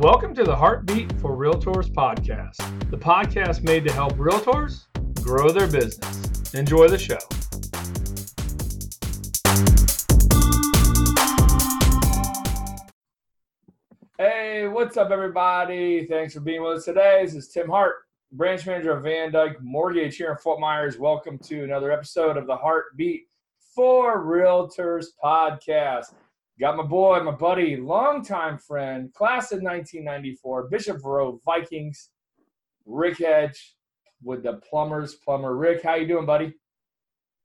Welcome to the Heartbeat for Realtors podcast, the podcast made to help realtors grow their business. Enjoy the show. Hey, what's up, everybody? Thanks for being with us today. This is Tim Hart, branch manager of Van Dyk Mortgage here in Fort Myers. Welcome to another episode of the Heartbeat for Realtors podcast. Got my boy, my buddy, longtime friend, class of 1994, Bishop Verot Vikings, Rick Hedge with the Plumbers Plumber. Rick, how you doing, buddy?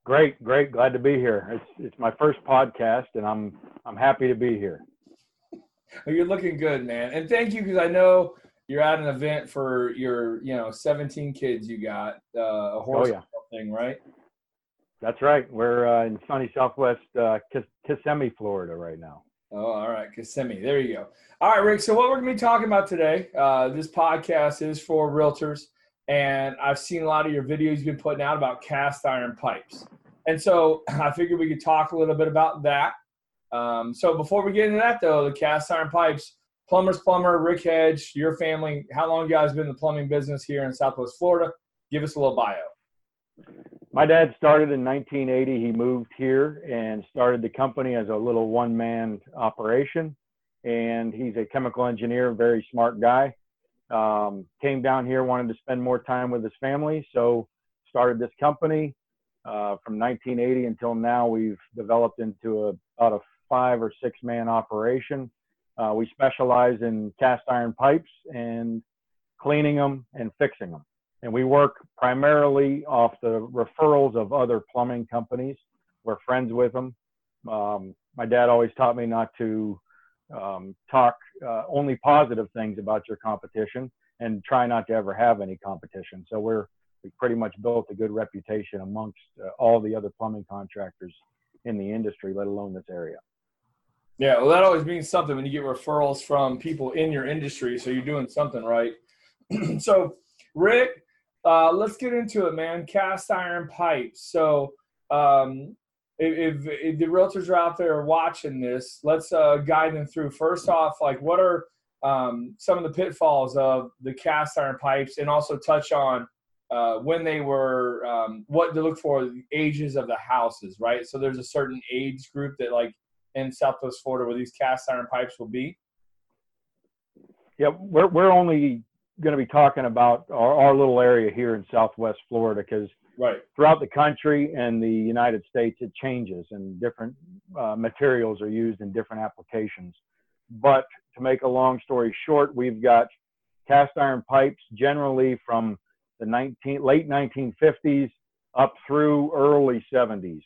Great, great. Glad to be here. It's it's my first podcast, and I'm I'm happy to be here. You're looking good, man. And thank you because I know you're at an event for your you know 17 kids you got uh, a horse oh, yeah. thing, right? That's right. We're uh, in sunny Southwest uh, Kissimmee, Florida, right now. Oh, all right, Kissimmee. There you go. All right, Rick. So what we're going to be talking about today? Uh, this podcast is for realtors, and I've seen a lot of your videos you've been putting out about cast iron pipes, and so I figured we could talk a little bit about that. Um, so before we get into that, though, the cast iron pipes, plumbers, plumber, Rick Hedge, your family. How long you guys been in the plumbing business here in Southwest Florida? Give us a little bio. My dad started in 1980. He moved here and started the company as a little one man operation. And he's a chemical engineer, very smart guy. Um, came down here, wanted to spend more time with his family, so started this company. Uh, from 1980 until now, we've developed into a, about a five or six man operation. Uh, we specialize in cast iron pipes and cleaning them and fixing them and we work primarily off the referrals of other plumbing companies. We're friends with them. Um, my dad always taught me not to um, talk uh, only positive things about your competition and try not to ever have any competition. So we're we pretty much built a good reputation amongst uh, all the other plumbing contractors in the industry, let alone this area. Yeah, well, that always means something when you get referrals from people in your industry. So you're doing something right. so, Rick, uh, let's get into it, man. Cast iron pipes. So, um, if, if, if, the realtors are out there watching this, let's uh, guide them through. First off, like what are um, some of the pitfalls of the cast iron pipes, and also touch on uh, when they were, um, what to look for, the ages of the houses, right? So there's a certain age group that, like in Southwest Florida, where these cast iron pipes will be. Yeah, we're we're only going to be talking about our, our, little area here in Southwest Florida because right. throughout the country and the United States it changes and different uh, materials are used in different applications. But to make a long story short, we've got cast iron pipes generally from the 19, late 1950s up through early 70s.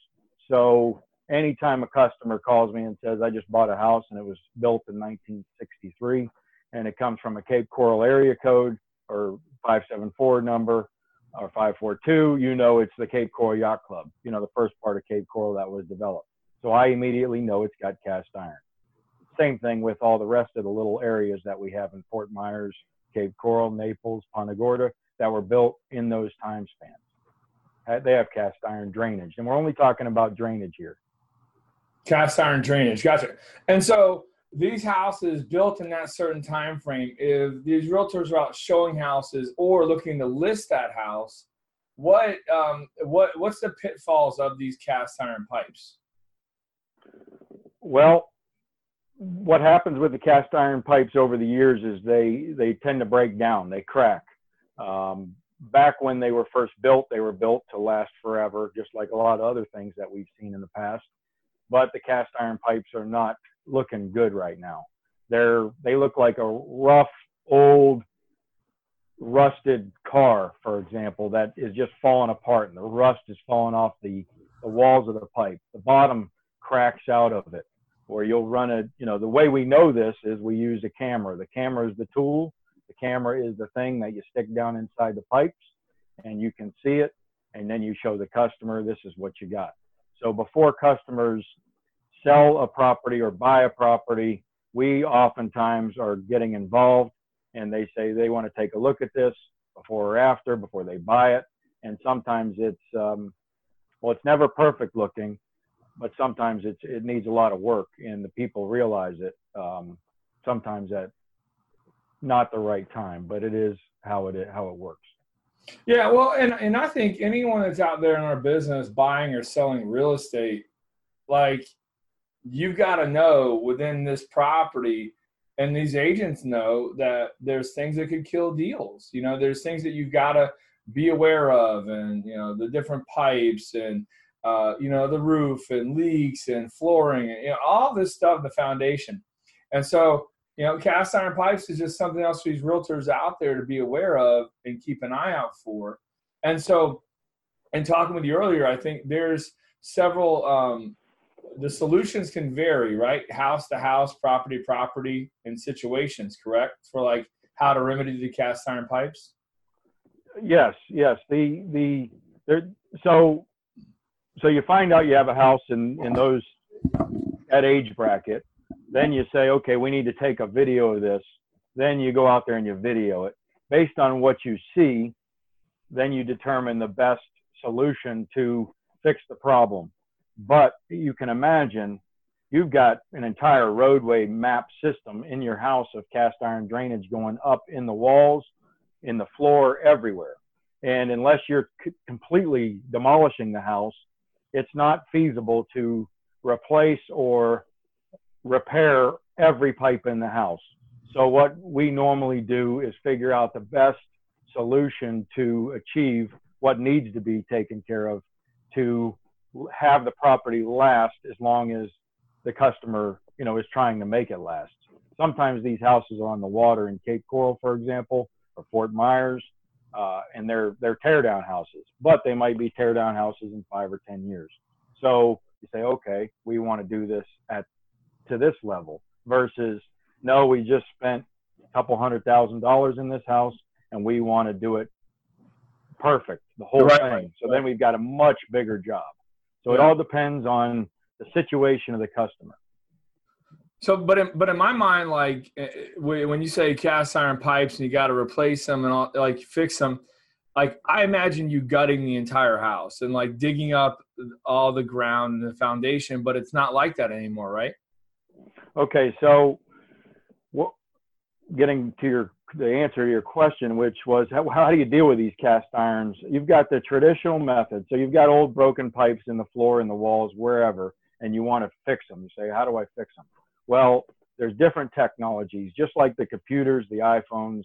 So anytime a customer calls me and says, I just bought a house and it was built in 1963, and it comes from a Cape Coral area code or 574 number or 542, you know it's the Cape Coral Yacht Club, you know, the first part of Cape Coral that was developed. So I immediately know it's got cast iron. Same thing with all the rest of the little areas that we have in Fort Myers, Cape Coral, Naples, Punta Gorda that were built in those time spans. Uh, they have cast iron drainage, and we're only talking about drainage here. Cast iron drainage, gotcha. And so these houses built in that certain time frame if these realtors are out showing houses or looking to list that house what um, what what's the pitfalls of these cast iron pipes? Well what happens with the cast iron pipes over the years is they they tend to break down they crack. Um, back when they were first built they were built to last forever just like a lot of other things that we've seen in the past. But the cast iron pipes are not looking good right now. They're they look like a rough old rusted car, for example, that is just falling apart and the rust is falling off the, the walls of the pipe. The bottom cracks out of it. Or you'll run a, you know, the way we know this is we use a camera. The camera is the tool. The camera is the thing that you stick down inside the pipes and you can see it. And then you show the customer, this is what you got. So before customers sell a property or buy a property, we oftentimes are getting involved and they say they want to take a look at this before or after, before they buy it. And sometimes it's, um, well, it's never perfect looking, but sometimes it's, it needs a lot of work and the people realize it. Um, sometimes that not the right time, but it is how it how it works. Yeah, well, and and I think anyone that's out there in our business buying or selling real estate, like you've got to know within this property and these agents know that there's things that could kill deals. You know there's things that you've got to be aware of and you know the different pipes and uh, you know the roof and leaks and flooring and you know all this stuff the foundation. And so you know cast iron pipes is just something else for these realtors out there to be aware of and keep an eye out for. And so in talking with you earlier i think there's several um, the solutions can vary, right? House to house, property property, in situations, correct? For like how to remedy the cast iron pipes. Yes, yes. The the there. So so you find out you have a house in in those that age bracket. Then you say, okay, we need to take a video of this. Then you go out there and you video it based on what you see. Then you determine the best solution to fix the problem. But you can imagine you've got an entire roadway map system in your house of cast iron drainage going up in the walls, in the floor, everywhere. And unless you're c- completely demolishing the house, it's not feasible to replace or repair every pipe in the house. So what we normally do is figure out the best solution to achieve what needs to be taken care of to have the property last as long as the customer, you know, is trying to make it last. Sometimes these houses are on the water in Cape Coral, for example, or Fort Myers, uh, and they're they're tear down houses, but they might be tear down houses in five or ten years. So you say, okay, we want to do this at to this level versus no, we just spent a couple hundred thousand dollars in this house and we want to do it perfect, the whole right, thing. Right, so right. then we've got a much bigger job. So it all depends on the situation of the customer. So, but in, but in my mind, like eh, when you say cast iron pipes and you got to replace them and all, like fix them, like I imagine you gutting the entire house and like digging up all the ground and the foundation, but it's not like that anymore, right? Okay, so what, getting to your the answer to your question, which was how, how do you deal with these cast irons? You've got the traditional method. So you've got old broken pipes in the floor, in the walls, wherever, and you want to fix them. You say, how do I fix them? Well, there's different technologies, just like the computers, the iPhones,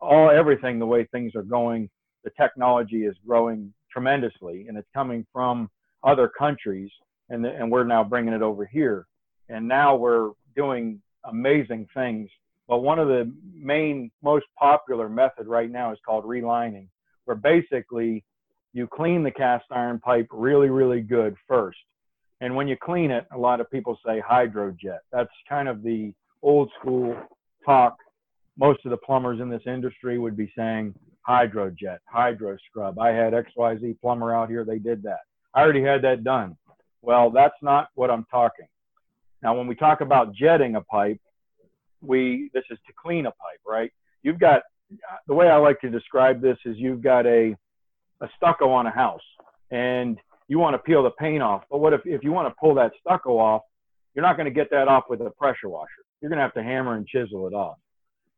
all everything. The way things are going, the technology is growing tremendously, and it's coming from other countries, and and we're now bringing it over here, and now we're doing amazing things but one of the main, most popular method right now is called relining, where basically you clean the cast iron pipe really, really good first. And when you clean it, a lot of people say hydrojet. That's kind of the old school talk. Most of the plumbers in this industry would be saying hydrojet, hydro scrub. I had XYZ plumber out here, they did that. I already had that done. Well, that's not what I'm talking. Now, when we talk about jetting a pipe, we this is to clean a pipe, right? You've got the way I like to describe this is you've got a a stucco on a house and you want to peel the paint off. But what if if you want to pull that stucco off, you're not going to get that off with a pressure washer. You're going to have to hammer and chisel it off.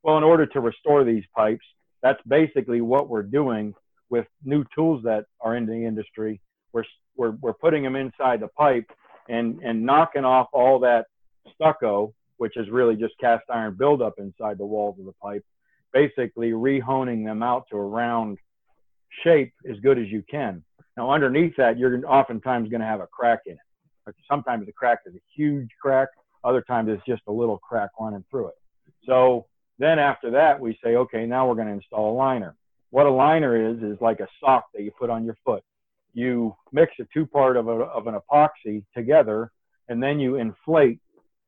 Well, in order to restore these pipes, that's basically what we're doing with new tools that are in the industry. We're, we're, we're putting them inside the pipe and, and knocking off all that stucco which is really just cast iron buildup inside the walls of the pipe, basically rehoning them out to a round shape as good as you can. Now, underneath that, you're oftentimes going to have a crack in it. Sometimes the crack is a huge crack, other times it's just a little crack running through it. So then after that, we say, okay, now we're going to install a liner. What a liner is, is like a sock that you put on your foot. You mix a two part of, a, of an epoxy together, and then you inflate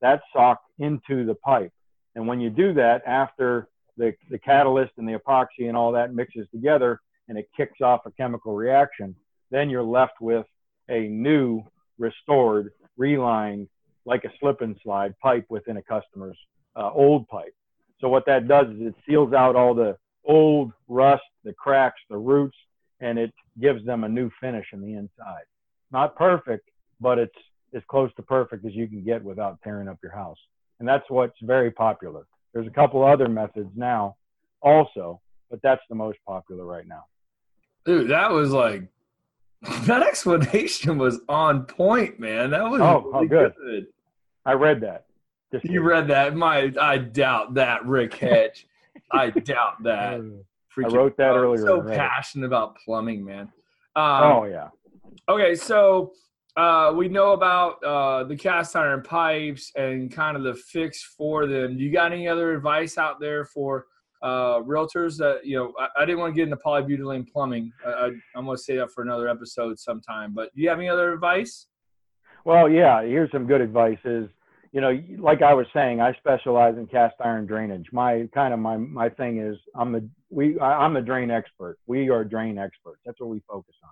that sock into the pipe. And when you do that, after the, the catalyst and the epoxy and all that mixes together and it kicks off a chemical reaction, then you're left with a new, restored, relined, like a slip and slide pipe within a customer's uh, old pipe. So what that does is it seals out all the old rust, the cracks, the roots, and it gives them a new finish in the inside. Not perfect, but it's as close to perfect as you can get without tearing up your house. And that's what's very popular There's a couple other methods now also, but that's the most popular right now. Dude, that was like that explanation was on point, man. That was Oh, oh, good. good. I read that. Just You kidding. read that? My, I doubt that, Rick Hedge. I doubt that. Freaking- wrote that earlier So passionate about plumbing, man. Um, oh yeah. Okay, so uh, we know about uh, the cast iron pipes and kind of the fix for them. Do you got any other advice out there for uh, realtors that you know? I, I didn't want to get into polybutylene plumbing. I, I'm going to say that for another episode sometime. But do you have any other advice? Well, yeah. Here's some good advice. Is you know, like I was saying, I specialize in cast iron drainage. My kind of my my thing is I'm the we I, I'm the drain expert. We are drain experts. That's what we focus on.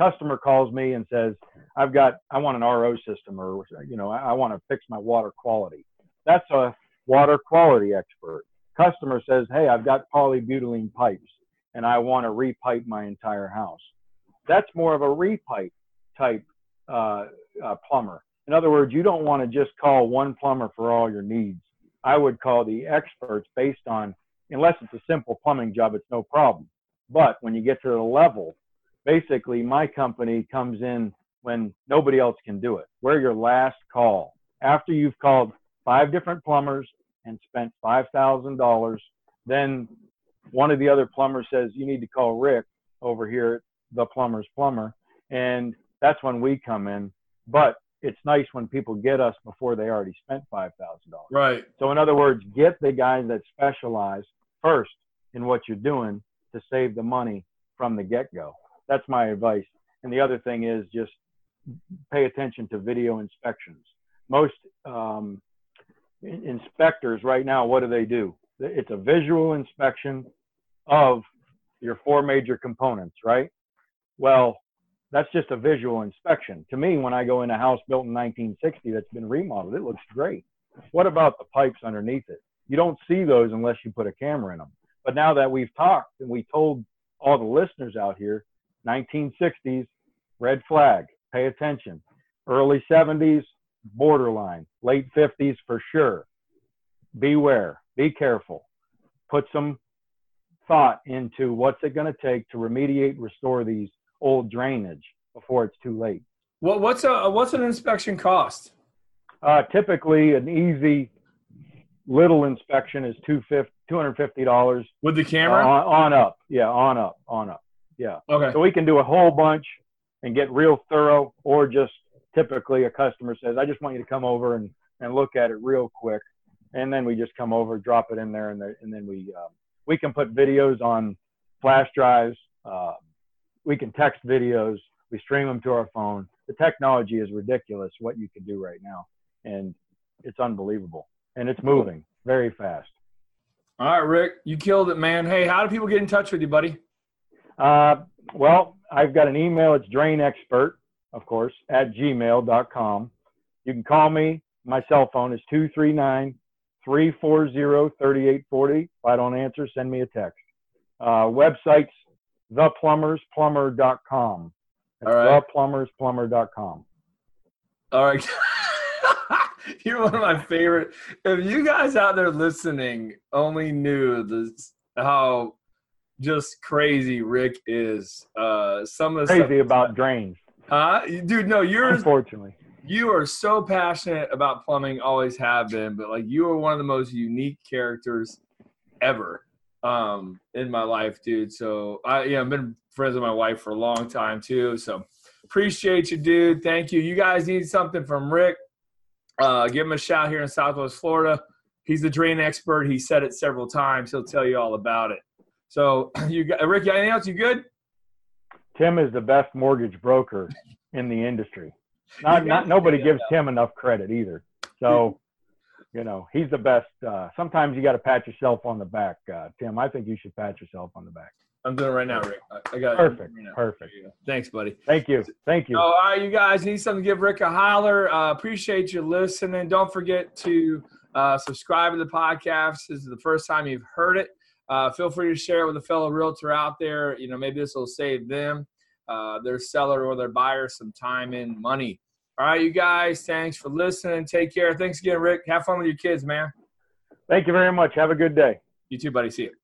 Customer calls me and says, "I've got I want an RO system, or you know, I, I want to fix my water quality." That's a water quality expert. Customer says, "Hey, I've got polybutylene pipes, and I want to repipe my entire house." That's more of a repipe type uh, uh, plumber. In other words, you don't want to just call one plumber for all your needs. I would call the experts based on, unless it's a simple plumbing job, it's no problem. But when you get to the level, basically my company comes in when nobody else can do it. We're your last call. After you've called five different plumbers and spent $5,000, then one of the other plumbers says, you need to call Rick over here at the plumber's plumber. And that's when we come in. But it's nice when people get us before they already spent $5,000. Right. So in other words, get the guys that specialize first in what you're doing to save the money from the get-go. That's my advice. And the other thing is just pay attention to video inspections. Most um, inspectors right now, what do they do? It's a visual inspection of your four major components, right? Well, that's just a visual inspection. To me, when I go in a house built in 1960 that's been remodeled, it looks great. What about the pipes underneath it? You don't see those unless you put a camera in them. But now that we've talked and we told all the listeners out here, 1960s, red flag, pay attention. Early 70s, borderline. Late 50s, for sure. Beware, be careful. Put some thought into what's it going to take to remediate, restore these old drainage before it's too late. What, what's a what's an inspection cost? Uh, typically, an easy little inspection is two hundred fifty dollars With the on, camera? on up. Yeah, on up, on up. Yeah. okay. So we can do a whole bunch and get real thorough, or just typically a customer says, "I just want you to come over and, and look at it real quick," and then we just come over, drop it in there, and, there, and then we um, we can put videos on flash drives. Uh, we can text videos. We stream them to our phone. The technology is ridiculous. What you can do right now, and it's unbelievable, and it's moving very fast. All right, Rick, you killed it, man. Hey, how do people get in touch with you, buddy? Uh, well, I've got an email. It's drainexpert, of course, at gmail.com. You can call me. My cell phone is 239 340 3840. If I don't answer, send me a text. Uh, website's theplumbersplumber.com. That's All right. theplumbersplumber.com. All right. You're one of my favorite. If you guys out there listening only knew this, how just crazy Rick is, uh, some of the Crazy stuff, about drains, huh? Dude, no, you're unfortunately. you are so passionate about plumbing, always have been, but like you are one of the most unique characters ever um in my life, dude. So I yeah, I've been friends with my wife for a long time too. So appreciate you, dude. Thank you. You guys need something from Rick. Uh give him a shout here in Southwest Florida. He's the drain expert. He said it several times. He'll tell you all about it. So you got Rick, you got anything else? You good? Tim is the best mortgage broker in the industry. Not, not nobody gives Tim enough credit either. So, you know, he's the best. Uh, sometimes you got to pat yourself on the back, uh, Tim. I think you should pat yourself on the back. I'm doing it right now, Rick. I- got Perfect, right perfect. There you go. Thanks, buddy. Thank you, thank you. Oh, all right, you guys need something to give Rick a holler. Uh, appreciate you listening. Don't forget to uh, subscribe to the podcast. This is the first time you've heard it. Uh, feel free to share it with a fellow realtor out there. You know, maybe this will save them, uh, their seller or their buyer, some time and money. All right, you guys. Thanks for listening. Take care. Thanks again, Rick. Have fun with your kids, man. Thank you very much. Have a good day. You too, buddy. See you.